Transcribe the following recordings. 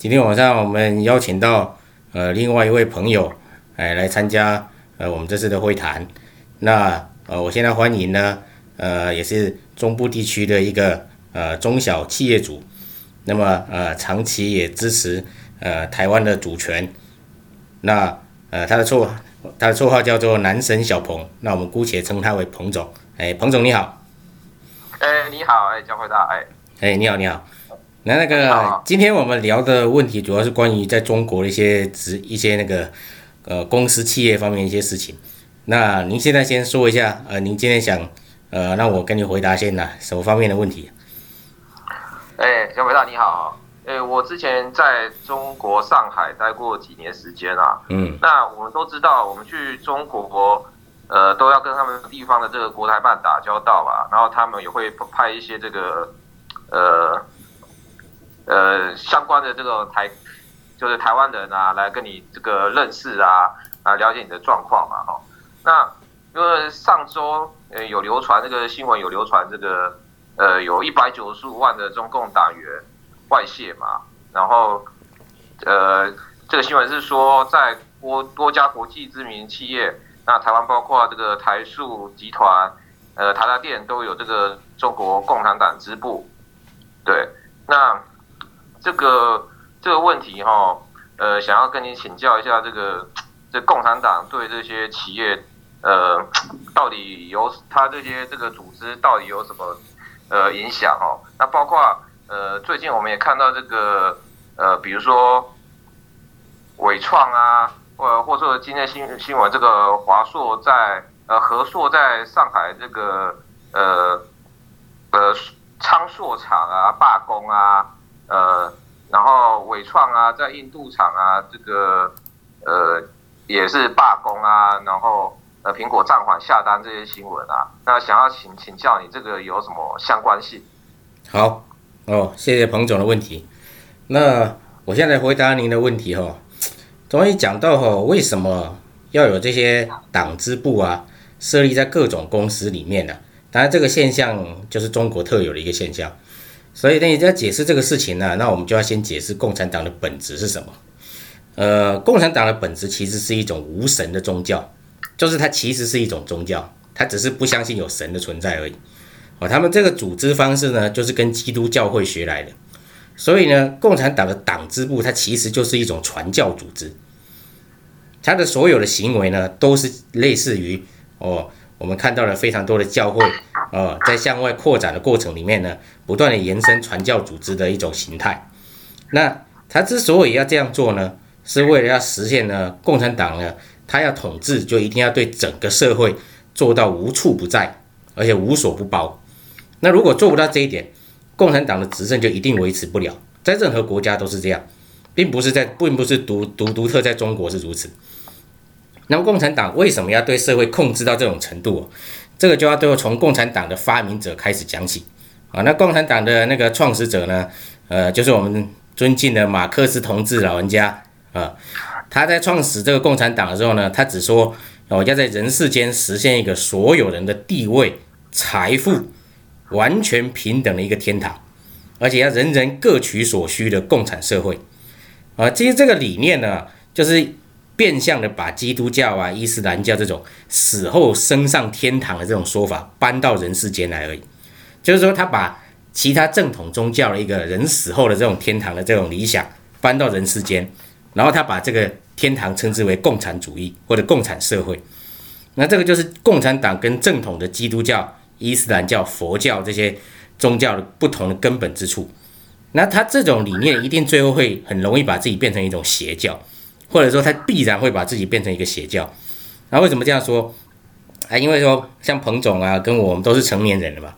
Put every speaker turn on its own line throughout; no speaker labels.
好，今天晚上我们邀请到呃另外一位朋友，哎来参加呃我们这次的会谈。那呃我现在欢迎呢，呃也是中部地区的一个呃中小企业主，那么呃长期也支持呃台湾的主权。那呃他的绰他的绰号叫做男神小鹏，那我们姑且称他为彭总。哎，彭总你好。
哎，你好，哎江辉大，哎。
哎，你好，你好。那那个，今天我们聊的问题主要是关于在中国的一些职一些那个呃公司企业方面一些事情。那您现在先说一下，呃，您今天想呃让我跟你回答先哪什么方面的问题？
哎，小伟大你好，哎，我之前在中国上海待过几年时间啊。嗯。那我们都知道，我们去中国呃都要跟他们地方的这个国台办打交道吧，然后他们也会派一些这个呃。呃，相关的这个台，就是台湾人啊，来跟你这个认识啊，啊，了解你的状况嘛，哈。那因为上周呃有流传这个新闻，有流传这个呃有一百九十五万的中共党员外泄嘛，然后呃这个新闻是说在多多家国际知名企业，那台湾包括这个台塑集团、呃台达电都有这个中国共产党支部，对，那。这个这个问题哈，呃，想要跟你请教一下，这个这共产党对这些企业，呃，到底有他这些这个组织到底有什么呃影响哈？那包括呃，最近我们也看到这个呃，比如说伟创啊，或或者说今天新新闻，这个华硕在呃和硕在上海这个呃呃昌硕厂啊罢工啊。呃，然后纬创啊，在印度厂啊，这个呃也是罢工啊，然后呃苹果暂缓下单这些新闻啊，那想要请请教你这个有什么相关性？
好哦，谢谢彭总的问题。那我现在回答您的问题哈、哦，终于讲到哈、哦，为什么要有这些党支部啊设立在各种公司里面呢、当然这个现象就是中国特有的一个现象。所以，呢你要解释这个事情呢，那我们就要先解释共产党的本质是什么。呃，共产党的本质其实是一种无神的宗教，就是它其实是一种宗教，它只是不相信有神的存在而已。哦，他们这个组织方式呢，就是跟基督教会学来的。所以呢，共产党的党支部它其实就是一种传教组织，它的所有的行为呢，都是类似于哦。我们看到了非常多的教会，呃，在向外扩展的过程里面呢，不断的延伸传教组织的一种形态。那他之所以要这样做呢，是为了要实现呢，共产党呢，他要统治就一定要对整个社会做到无处不在，而且无所不包。那如果做不到这一点，共产党的执政就一定维持不了。在任何国家都是这样，并不是在，并不是独独独特在中国是如此。那么共产党为什么要对社会控制到这种程度？这个就要都从共产党的发明者开始讲起啊。那共产党的那个创始者呢？呃，就是我们尊敬的马克思同志老人家啊。他在创始这个共产党的时候呢，他只说哦，要在人世间实现一个所有人的地位、财富完全平等的一个天堂，而且要人人各取所需的共产社会啊。其实这个理念呢，就是。变相的把基督教啊、伊斯兰教这种死后升上天堂的这种说法搬到人世间来而已，就是说他把其他正统宗教的一个人死后的这种天堂的这种理想搬到人世间，然后他把这个天堂称之为共产主义或者共产社会，那这个就是共产党跟正统的基督教、伊斯兰教、佛教这些宗教的不同的根本之处。那他这种理念一定最后会很容易把自己变成一种邪教。或者说他必然会把自己变成一个邪教，那为什么这样说？啊，因为说像彭总啊，跟我们都是成年人了嘛，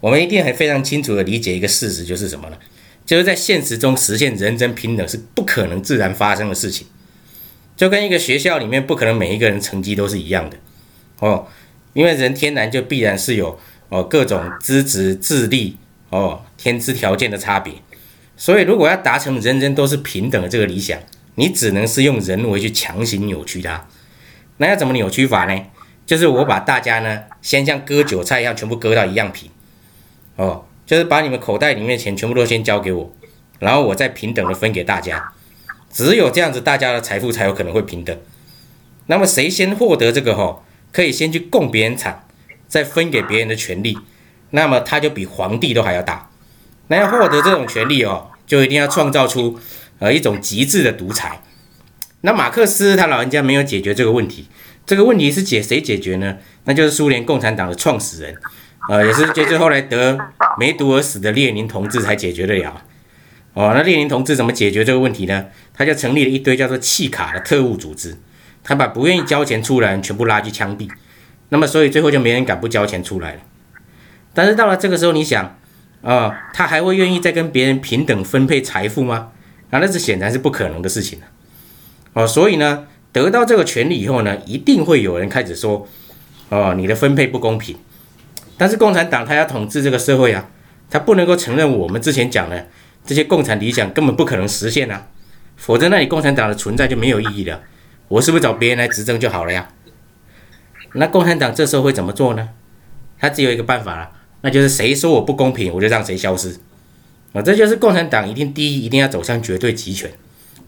我们一定很非常清楚的理解一个事实，就是什么呢？就是在现实中实现人人平等是不可能自然发生的事情，就跟一个学校里面不可能每一个人成绩都是一样的哦，因为人天然就必然是有哦各种资质、智力哦天资条件的差别，所以如果要达成人人都是平等的这个理想。你只能是用人为去强行扭曲它，那要怎么扭曲法呢？就是我把大家呢，先像割韭菜一样，全部割到一样平，哦，就是把你们口袋里面的钱全部都先交给我，然后我再平等的分给大家，只有这样子，大家的财富才有可能会平等。那么谁先获得这个吼，可以先去供别人产，再分给别人的权利，那么他就比皇帝都还要大。那要获得这种权利哦，就一定要创造出呃一种极致的独裁。那马克思他老人家没有解决这个问题，这个问题是解谁解决呢？那就是苏联共产党的创始人，呃，也是就是后来得梅毒而死的列宁同志才解决得了。哦，那列宁同志怎么解决这个问题呢？他就成立了一堆叫做契卡的特务组织，他把不愿意交钱出来全部拉去枪毙。那么所以最后就没人敢不交钱出来了。但是到了这个时候，你想啊、他还会愿意再跟别人平等分配财富吗？啊，那是显然是不可能的事情了。哦，所以呢，得到这个权利以后呢，一定会有人开始说，哦，你的分配不公平。但是共产党他要统治这个社会啊，他不能够承认我们之前讲的这些共产理想根本不可能实现啊，否则那你共产党的存在就没有意义了。我是不是找别人来执政就好了呀？那共产党这时候会怎么做呢？他只有一个办法了，那就是谁说我不公平，我就让谁消失。啊，这就是共产党一定第一一定要走向绝对集权。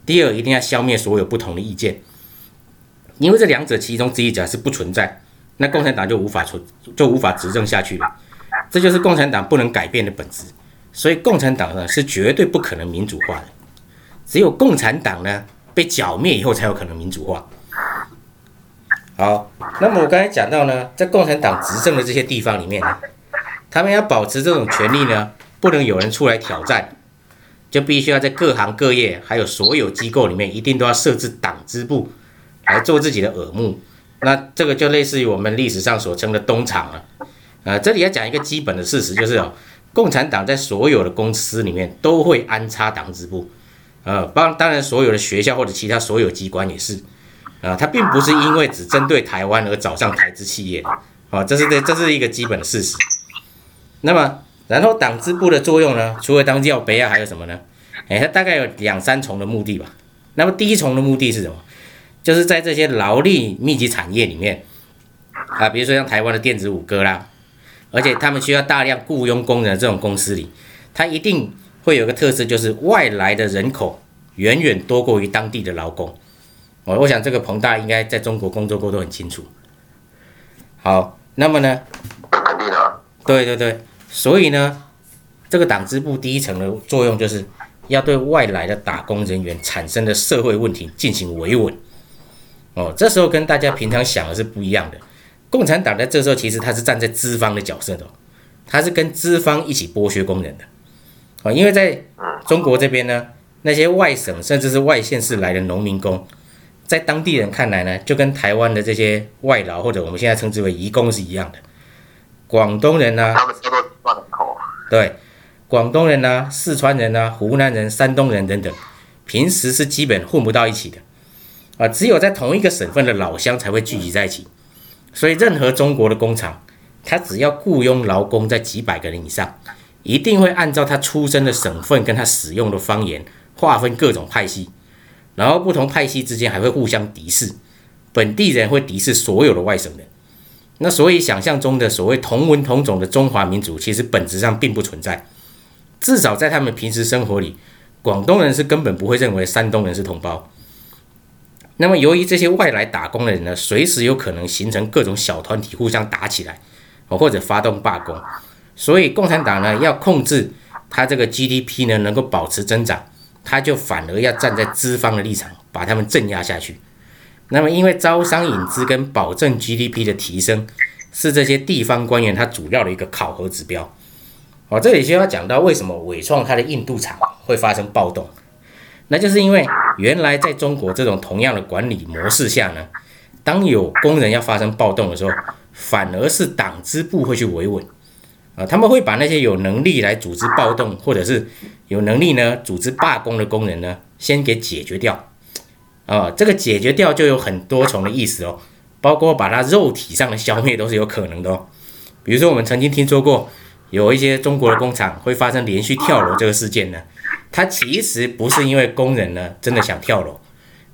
第二，一定要消灭所有不同的意见，因为这两者其中之一假是不存在，那共产党就无法存，就无法执政下去了。这就是共产党不能改变的本质。所以，共产党呢是绝对不可能民主化的。只有共产党呢被剿灭以后，才有可能民主化。好，那么我刚才讲到呢，在共产党执政的这些地方里面呢，他们要保持这种权利呢，不能有人出来挑战。就必须要在各行各业，还有所有机构里面，一定都要设置党支部来做自己的耳目。那这个就类似于我们历史上所称的东厂了。呃，这里要讲一个基本的事实，就是哦，共产党在所有的公司里面都会安插党支部。呃，当当然所有的学校或者其他所有机关也是。啊，它并不是因为只针对台湾而找上台资企业。啊，这是这这是一个基本的事实。那么。然后党支部的作用呢，除了当教杯啊，还有什么呢？哎，它大概有两三重的目的吧。那么第一重的目的是什么？就是在这些劳力密集产业里面啊，比如说像台湾的电子五哥啦，而且他们需要大量雇佣工人的这种公司里，它一定会有个特色，就是外来的人口远远多过于当地的劳工。我我想这个彭大应该在中国工作过都很清楚。好，那么呢？肯定的。对对对。所以呢，这个党支部第一层的作用就是要对外来的打工人员产生的社会问题进行维稳。哦，这时候跟大家平常想的是不一样的。共产党在这时候其实他是站在资方的角色的，他是跟资方一起剥削工人的。哦，因为在中国这边呢，那些外省甚至是外县市来的农民工，在当地人看来呢，就跟台湾的这些外劳或者我们现在称之为移工是一样的。广东人呢，对，广东人呐、四川人呐、湖南人、山东人等等，平时是基本混不到一起的，啊，只有在同一个省份的老乡才会聚集在一起。所以，任何中国的工厂，他只要雇佣劳工在几百个人以上，一定会按照他出生的省份跟他使用的方言划分各种派系，然后不同派系之间还会互相敌视，本地人会敌视所有的外省人。那所以想象中的所谓同文同种的中华民族，其实本质上并不存在。至少在他们平时生活里，广东人是根本不会认为山东人是同胞。那么由于这些外来打工的人呢，随时有可能形成各种小团体互相打起来，或者发动罢工，所以共产党呢要控制他这个 GDP 呢能够保持增长，他就反而要站在资方的立场，把他们镇压下去。那么，因为招商引资跟保证 GDP 的提升，是这些地方官员他主要的一个考核指标。哦，这里就要讲到为什么伟创它的印度厂会发生暴动，那就是因为原来在中国这种同样的管理模式下呢，当有工人要发生暴动的时候，反而是党支部会去维稳，啊，他们会把那些有能力来组织暴动或者是有能力呢组织罢工的工人呢，先给解决掉。啊、这个解决掉就有很多重的意思哦，包括把它肉体上的消灭都是有可能的哦。比如说，我们曾经听说过有一些中国的工厂会发生连续跳楼这个事件呢，它其实不是因为工人呢真的想跳楼，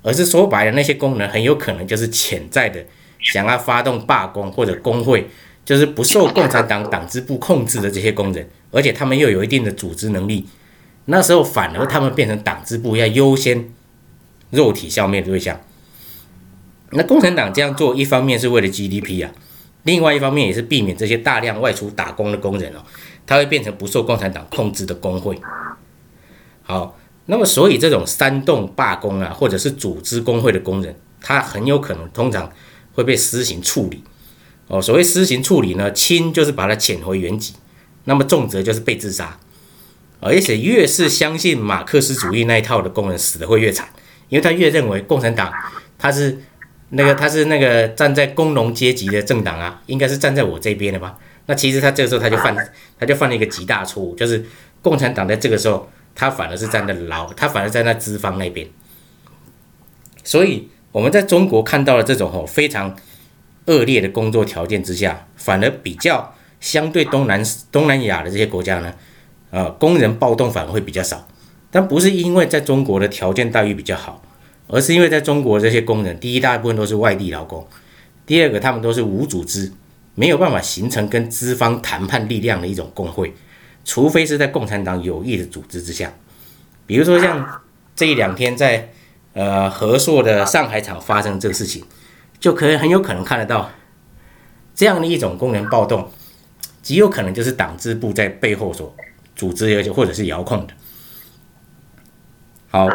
而是说白了，那些工人很有可能就是潜在的想要发动罢工或者工会，就是不受共产党党支部控制的这些工人，而且他们又有一定的组织能力。那时候反而他们变成党支部要优先肉体消灭的对象。那共产党这样做，一方面是为了 GDP 啊，另外一方面也是避免这些大量外出打工的工人哦，他会变成不受共产党控制的工会。好，那么所以这种煽动罢工啊，或者是组织工会的工人，他很有可能通常会被施行处理。哦，所谓施行处理呢，轻就是把他遣回原籍，那么重则就是被自杀。而且越是相信马克思主义那一套的工人死的会越惨，因为他越认为共产党他是。那个他是那个站在工农阶级的政党啊，应该是站在我这边的吧？那其实他这个时候他就犯，他就犯了一个极大错误，就是共产党在这个时候，他反而是站在劳，他反而站在资方那边。所以我们在中国看到了这种哦非常恶劣的工作条件之下，反而比较相对东南东南亚的这些国家呢，呃，工人暴动反而会比较少，但不是因为在中国的条件待遇比较好。而是因为在中国这些工人，第一大部分都是外地劳工，第二个他们都是无组织，没有办法形成跟资方谈判力量的一种工会，除非是在共产党有意的组织之下，比如说像这一两天在呃和硕的上海厂发生这个事情，就可以很有可能看得到这样的一种工人暴动，极有可能就是党支部在背后所组织而且或者是遥控的。好，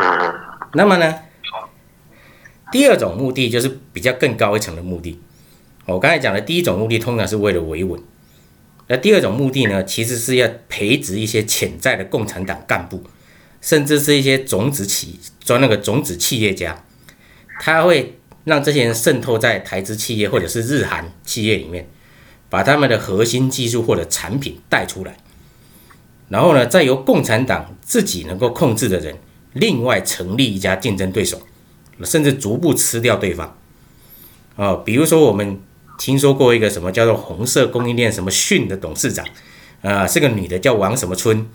那么呢？第二种目的就是比较更高一层的目的。我刚才讲的第一种目的通常是为了维稳，那第二种目的呢，其实是要培植一些潜在的共产党干部，甚至是一些种子企，做那个种子企业家，他会让这些人渗透在台资企业或者是日韩企业里面，把他们的核心技术或者产品带出来，然后呢，再由共产党自己能够控制的人，另外成立一家竞争对手。甚至逐步吃掉对方，哦，比如说我们听说过一个什么叫做红色供应链什么讯的董事长，啊，是个女的叫王什么春，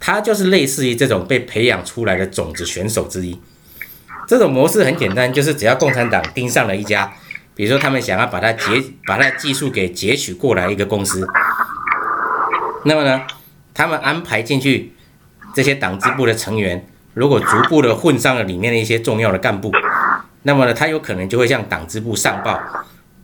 她就是类似于这种被培养出来的种子选手之一。这种模式很简单，就是只要共产党盯上了一家，比如说他们想要把它截，把它技术给截取过来一个公司，那么呢，他们安排进去这些党支部的成员。如果逐步的混上了里面的一些重要的干部，那么呢，他有可能就会向党支部上报，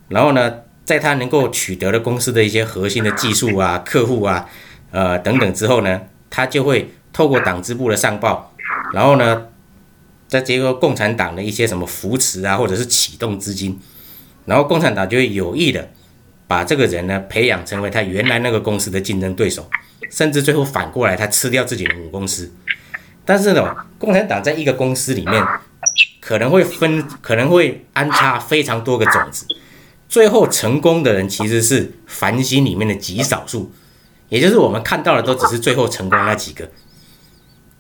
然后呢，在他能够取得了公司的一些核心的技术啊、客户啊、呃等等之后呢，他就会透过党支部的上报，然后呢，再结合共产党的一些什么扶持啊，或者是启动资金，然后共产党就会有意的把这个人呢培养成为他原来那个公司的竞争对手，甚至最后反过来他吃掉自己的母公司。但是呢，共产党在一个公司里面可能会分，可能会安插非常多个种子，最后成功的人其实是繁星里面的极少数，也就是我们看到的都只是最后成功那几个。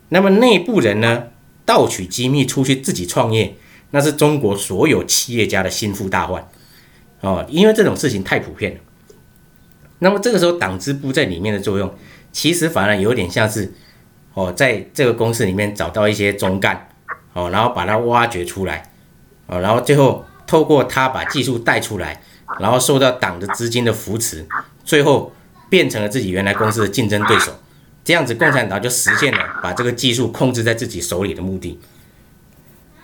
那么内部人呢，盗取机密出去自己创业，那是中国所有企业家的心腹大患哦，因为这种事情太普遍了。那么这个时候党支部在里面的作用，其实反而有点像是。哦，在这个公司里面找到一些中干，哦，然后把它挖掘出来，哦，然后最后透过他把技术带出来，然后受到党的资金的扶持，最后变成了自己原来公司的竞争对手。这样子，共产党就实现了把这个技术控制在自己手里的目的。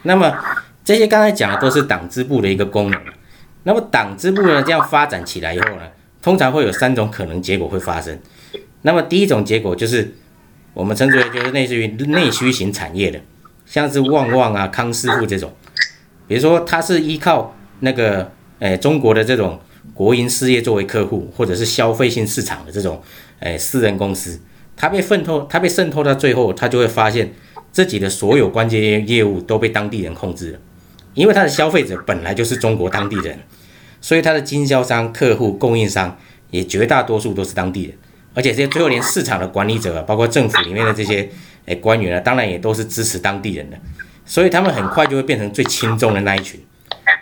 那么这些刚才讲的都是党支部的一个功能。那么党支部呢，这样发展起来以后呢，通常会有三种可能结果会发生。那么第一种结果就是。我们称之为就是类似于内需型产业的，像是旺旺啊、康师傅这种，比如说它是依靠那个诶中国的这种国营事业作为客户，或者是消费性市场的这种诶私人公司，它被渗透，它被渗透到最后，它就会发现自己的所有关键业务都被当地人控制了，因为它的消费者本来就是中国当地人，所以它的经销商、客户、供应商也绝大多数都是当地人。而且这些最后连市场的管理者，啊包括政府里面的这些诶官员啊，当然也都是支持当地人的，所以他们很快就会变成最轻重的那一群。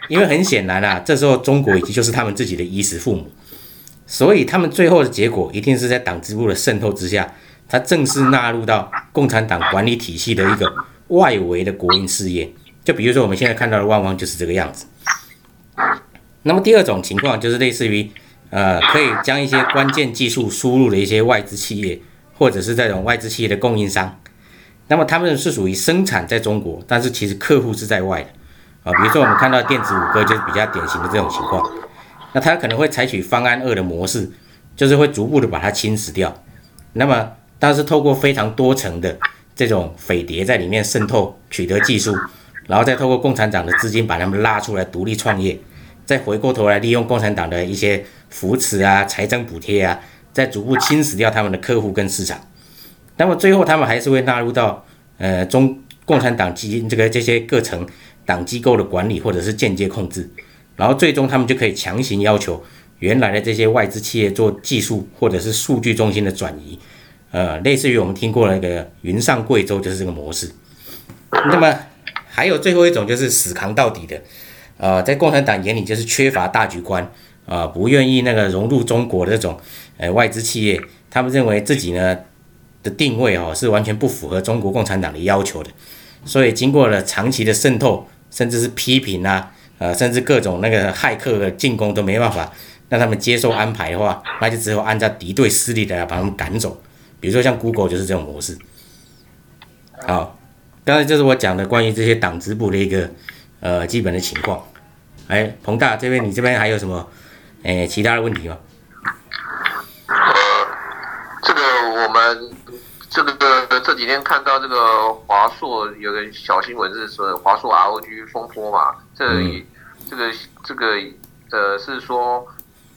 因为很显然啊，这时候中国已经就是他们自己的衣食父母，所以他们最后的结果一定是在党支部的渗透之下，他正式纳入到共产党管理体系的一个外围的国营事业。就比如说我们现在看到的旺旺就是这个样子。那么第二种情况就是类似于。呃，可以将一些关键技术输入的一些外资企业，或者是这种外资企业的供应商，那么他们是属于生产在中国，但是其实客户是在外的啊。比如说我们看到电子五哥就是比较典型的这种情况。那他可能会采取方案二的模式，就是会逐步的把它侵蚀掉。那么，但是透过非常多层的这种匪谍在里面渗透，取得技术，然后再透过共产党的资金把他们拉出来独立创业，再回过头来利用共产党的一些扶持啊、财政补贴啊，再逐步侵蚀掉他们的客户跟市场。那么最后他们还是会纳入到呃中共产党基这个这些各层党机构的管理或者是间接控制。然后最终他们就可以强行要求原来的这些外资企业做技术或者是数据中心的转移，呃，类似于我们听过那个云上贵州就是这个模式。那么还有最后一种就是死扛到底的，呃，在共产党眼里就是缺乏大局观啊、不愿意那个融入中国的这种呃外资企业，他们认为自己呢的定位哦是完全不符合中国共产党的要求的，所以经过了长期的渗透，甚至是批评啊。呃，甚至各种那个骇客的进攻都没办法让他们接受安排的话，那就只有按照敌对势力的把他们赶走。比如说像 Google 就是这种模式。好，刚才就是我讲的关于这些党支部的一个呃基本的情况。哎，彭大这边，你这边还有什么哎其他的问题吗？
呃，这个我们这个这几天看到这个华硕有个小新闻是说华硕 ROG 风波嘛。这里，这个这个呃是说，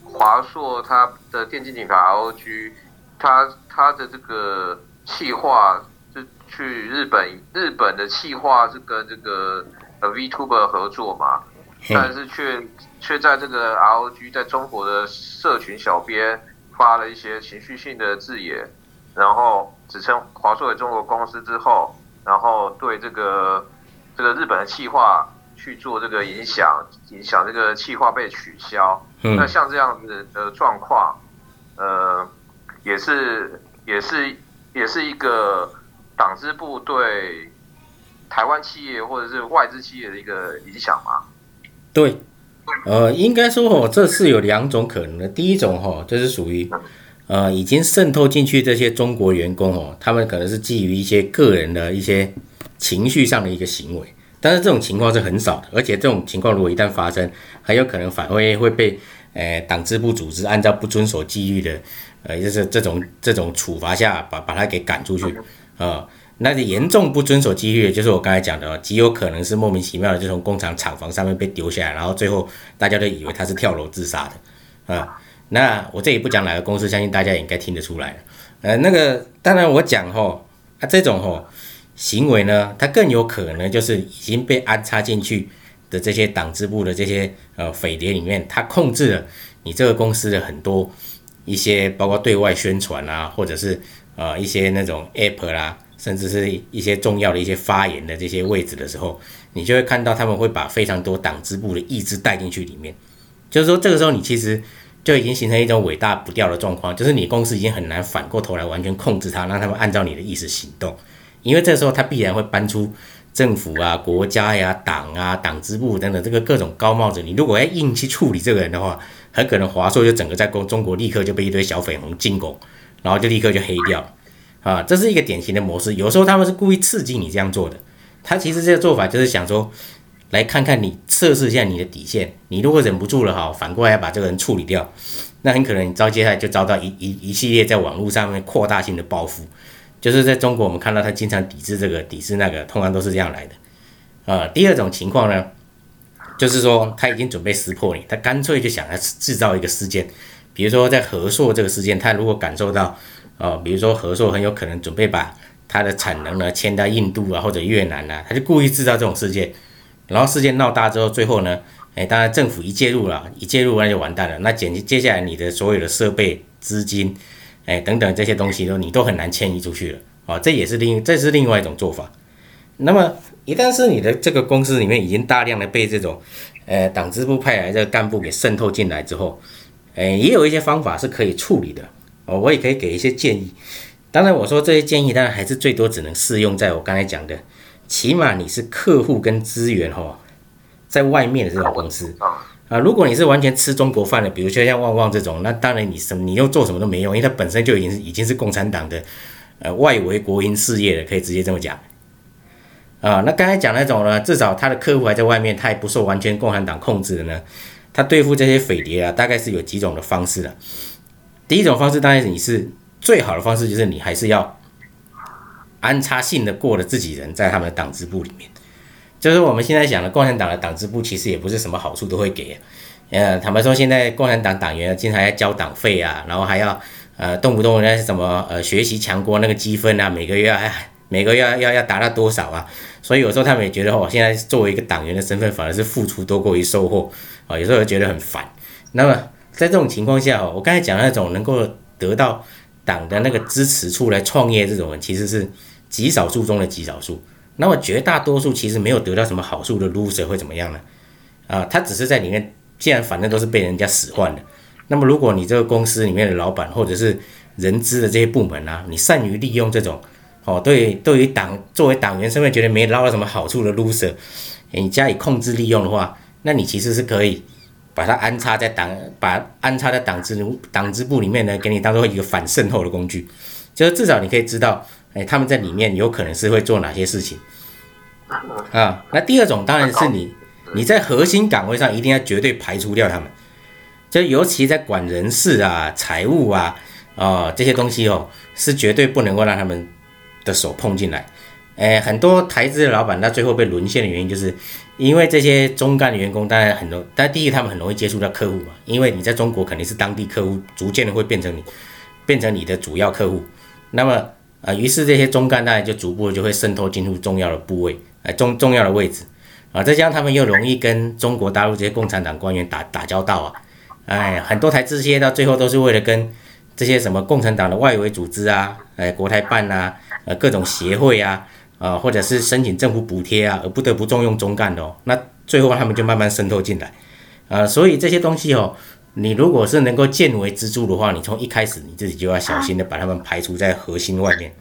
华硕它的电竞品牌 ROG，它它的这个企划就去日本，日本的企划是跟这个呃 VTuber 合作嘛，但是却却在这个 ROG 在中国的社群小编发了一些情绪性的字眼，然后指称华硕为中国公司之后，然后对这个这个日本的企划。去做这个影响，影响这个企划被取消。嗯、那像这样子的状况，呃，也是也是也是一个党支部对台湾企业或者是外资企业的一个影响吗？
对，呃，应该说哦，这是有两种可能的。第一种哈，就是属于呃已经渗透进去这些中国员工哦，他们可能是基于一些个人的一些情绪上的一个行为。但是这种情况是很少的，而且这种情况如果一旦发生，很有可能反会会被呃党支部组织按照不遵守纪律的，呃就是这种这种处罚下把把他给赶出去啊、那严重不遵守纪律的，就是我刚才讲的哦，极有可能是莫名其妙的就从工厂厂房上面被丢下来，然后最后大家都以为他是跳楼自杀的啊、那我这里不讲哪个公司，相信大家也应该听得出来。呃，那个当然我讲吼，啊这种吼。行为呢，它更有可能就是已经被安插进去的这些党支部的这些呃匪谍里面，他控制了你这个公司的很多一些，包括对外宣传啊，或者是呃一些那种 app 啦，甚至是一些重要的一些发言的这些位置的时候，你就会看到他们会把非常多党支部的意志带进去里面。就是说，这个时候你其实就已经形成一种尾大不掉的状况，就是你公司已经很难反过头来完全控制它，让他们按照你的意思行动。因为这时候他必然会搬出政府啊、国家呀、党啊、党支部等等这个各种高帽子。你如果要硬去处理这个人的话，很可能华硕就整个在中中国立刻就被一堆小粉红进攻，然后就立刻就黑掉啊！这是一个典型的模式。有时候他们是故意刺激你这样做的。他其实这个做法就是想说，来看看你测试一下你的底线。你如果忍不住了哈，反过来要把这个人处理掉，那很可能你遭接下来就遭到一一一系列在网络上面扩大性的报复。就是在中国，我们看到他经常抵制这个、抵制那个，通常都是这样来的。呃，第二种情况呢，就是说他已经准备识破你，他干脆就想来制造一个事件，比如说在和硕这个事件，他如果感受到，哦，比如说和硕很有可能准备把他的产能呢迁到印度啊或者越南啊，他就故意制造这种事件，然后事件闹大之后，最后呢，哎，当然政府一介入了，一介入那就完蛋了，那简接下来你的所有的设备、资金。哎，等等这些东西都你都很难迁移出去了啊，这也是另这是另外一种做法。那么一旦是你的这个公司里面已经大量的被这种呃党支部派来的干部给渗透进来之后，哎，也有一些方法是可以处理的哦，我也可以给一些建议。当然我说这些建议当然还是最多只能适用在我刚才讲的，起码你是客户跟资源哈，在外面的这种公司。啊，如果你是完全吃中国饭的，比如说像旺旺这种，那当然你什么你又做什么都没用，因为它本身就已经已经是共产党的，呃外围国营事业了，可以直接这么讲。啊，那刚才讲那种呢，至少他的客户还在外面，他也不受完全共产党控制的呢。他对付这些匪谍啊，大概是有几种的方式的。第一种方式，当然你是最好的方式，就是你还是要安插信得过的自己人在他们的党支部里面。就是我们现在讲的共产党的党支部，其实也不是什么好处都会给。呃，坦白说，现在共产党党员经常要交党费啊，然后还要呃动不动那什么呃学习强国那个积分啊，每个月要哎每个月要要要达到多少啊？所以有时候他们也觉得哦，现在作为一个党员的身份，反而是付出多过于收获啊，有时候觉得很烦。那么在这种情况下，我刚才讲那种能够得到党的那个支持出来创业这种人，其实是极少数中的极少数。那么绝大多数其实没有得到什么好处的 loser 会怎么样呢？啊，他只是在里面。既然反正都是被人家使唤的，那么如果你这个公司里面的老板或者是人资的这些部门啊，你善于利用这种哦，对，对于党作为党员身份觉得没捞到什么好处的 loser，你加以控制利用的话，那你其实是可以把它安插在党，把安插在党支党支部里面呢，给你当做一个反渗透的工具，就是至少你可以知道，哎，他们在里面有可能是会做哪些事情啊。那第二种当然是你。你在核心岗位上一定要绝对排除掉他们，就尤其在管人事啊、财务啊、啊、哦、这些东西哦，是绝对不能够让他们的手碰进来。哎，很多台资的老板，他最后被沦陷的原因，就是因为这些中干的员工，当然很多，但第一他们很容易接触到客户嘛，因为你在中国肯定是当地客户，逐渐的会变成你，变成你的主要客户。那么啊，于是这些中干当然就逐步就会渗透进入重要的部位，哎，重重要的位置。啊，再加上他们又容易跟中国大陆这些共产党官员打打交道啊，哎，很多台资企业到最后都是为了跟这些什么共产党的外围组织啊，哎，国台办啊，呃，各种协会啊，啊，或者是申请政府补贴啊，而不得不重用中干的哦。那最后他们就慢慢渗透进来，啊，所以这些东西哦，你如果是能够见微知著的话，你从一开始你自己就要小心的把他们排除在核心外面，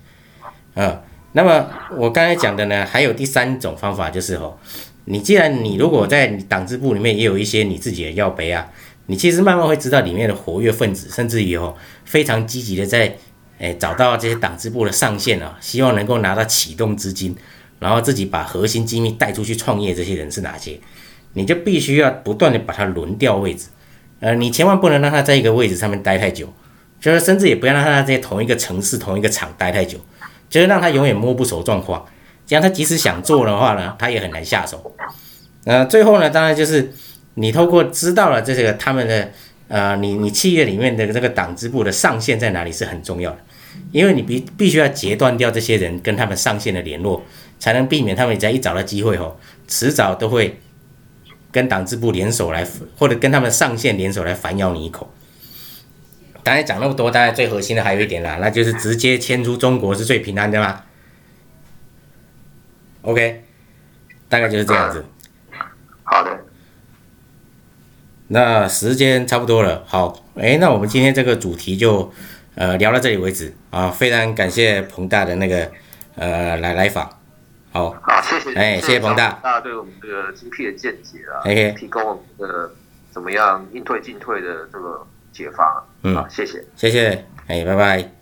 啊，那么我刚才讲的呢，还有第三种方法就是哦。你既然你如果在党支部里面也有一些你自己的要辈啊，你其实慢慢会知道里面的活跃分子，甚至以后非常积极的在诶找到这些党支部的上线啊，希望能够拿到启动资金，然后自己把核心机密带出去创业，这些人是哪些？你就必须要不断的把它轮调位置，呃，你千万不能让他在一个位置上面待太久，就是甚至也不要让他在同一个城市、同一个厂待太久，就是让他永远摸不熟状况。这样他即使想做的话呢，他也很难下手。呃，最后呢，当然就是你透过知道了这个他们的呃，你你企业里面的这个党支部的上线在哪里是很重要的，因为你必必须要截断掉这些人跟他们上线的联络，才能避免他们只要一找到机会哦，迟早都会跟党支部联手来，或者跟他们上线联手来反咬你一口。当然讲那么多，当然最核心的还有一点啦，那就是直接迁出中国是最平安的嘛。OK，大概就是这样子。
好的，
那时间差不多了。好，哎，那我们今天这个主题就呃聊到这里为止啊。非常感谢彭大的那个呃来来访。好，
好，谢谢。
哎，谢谢彭大。
大对我们这个精辟的见解啊
，OK，
提供我们这个怎么样应对进退的这个解法。
嗯，
好，谢谢，
谢谢，哎，拜拜。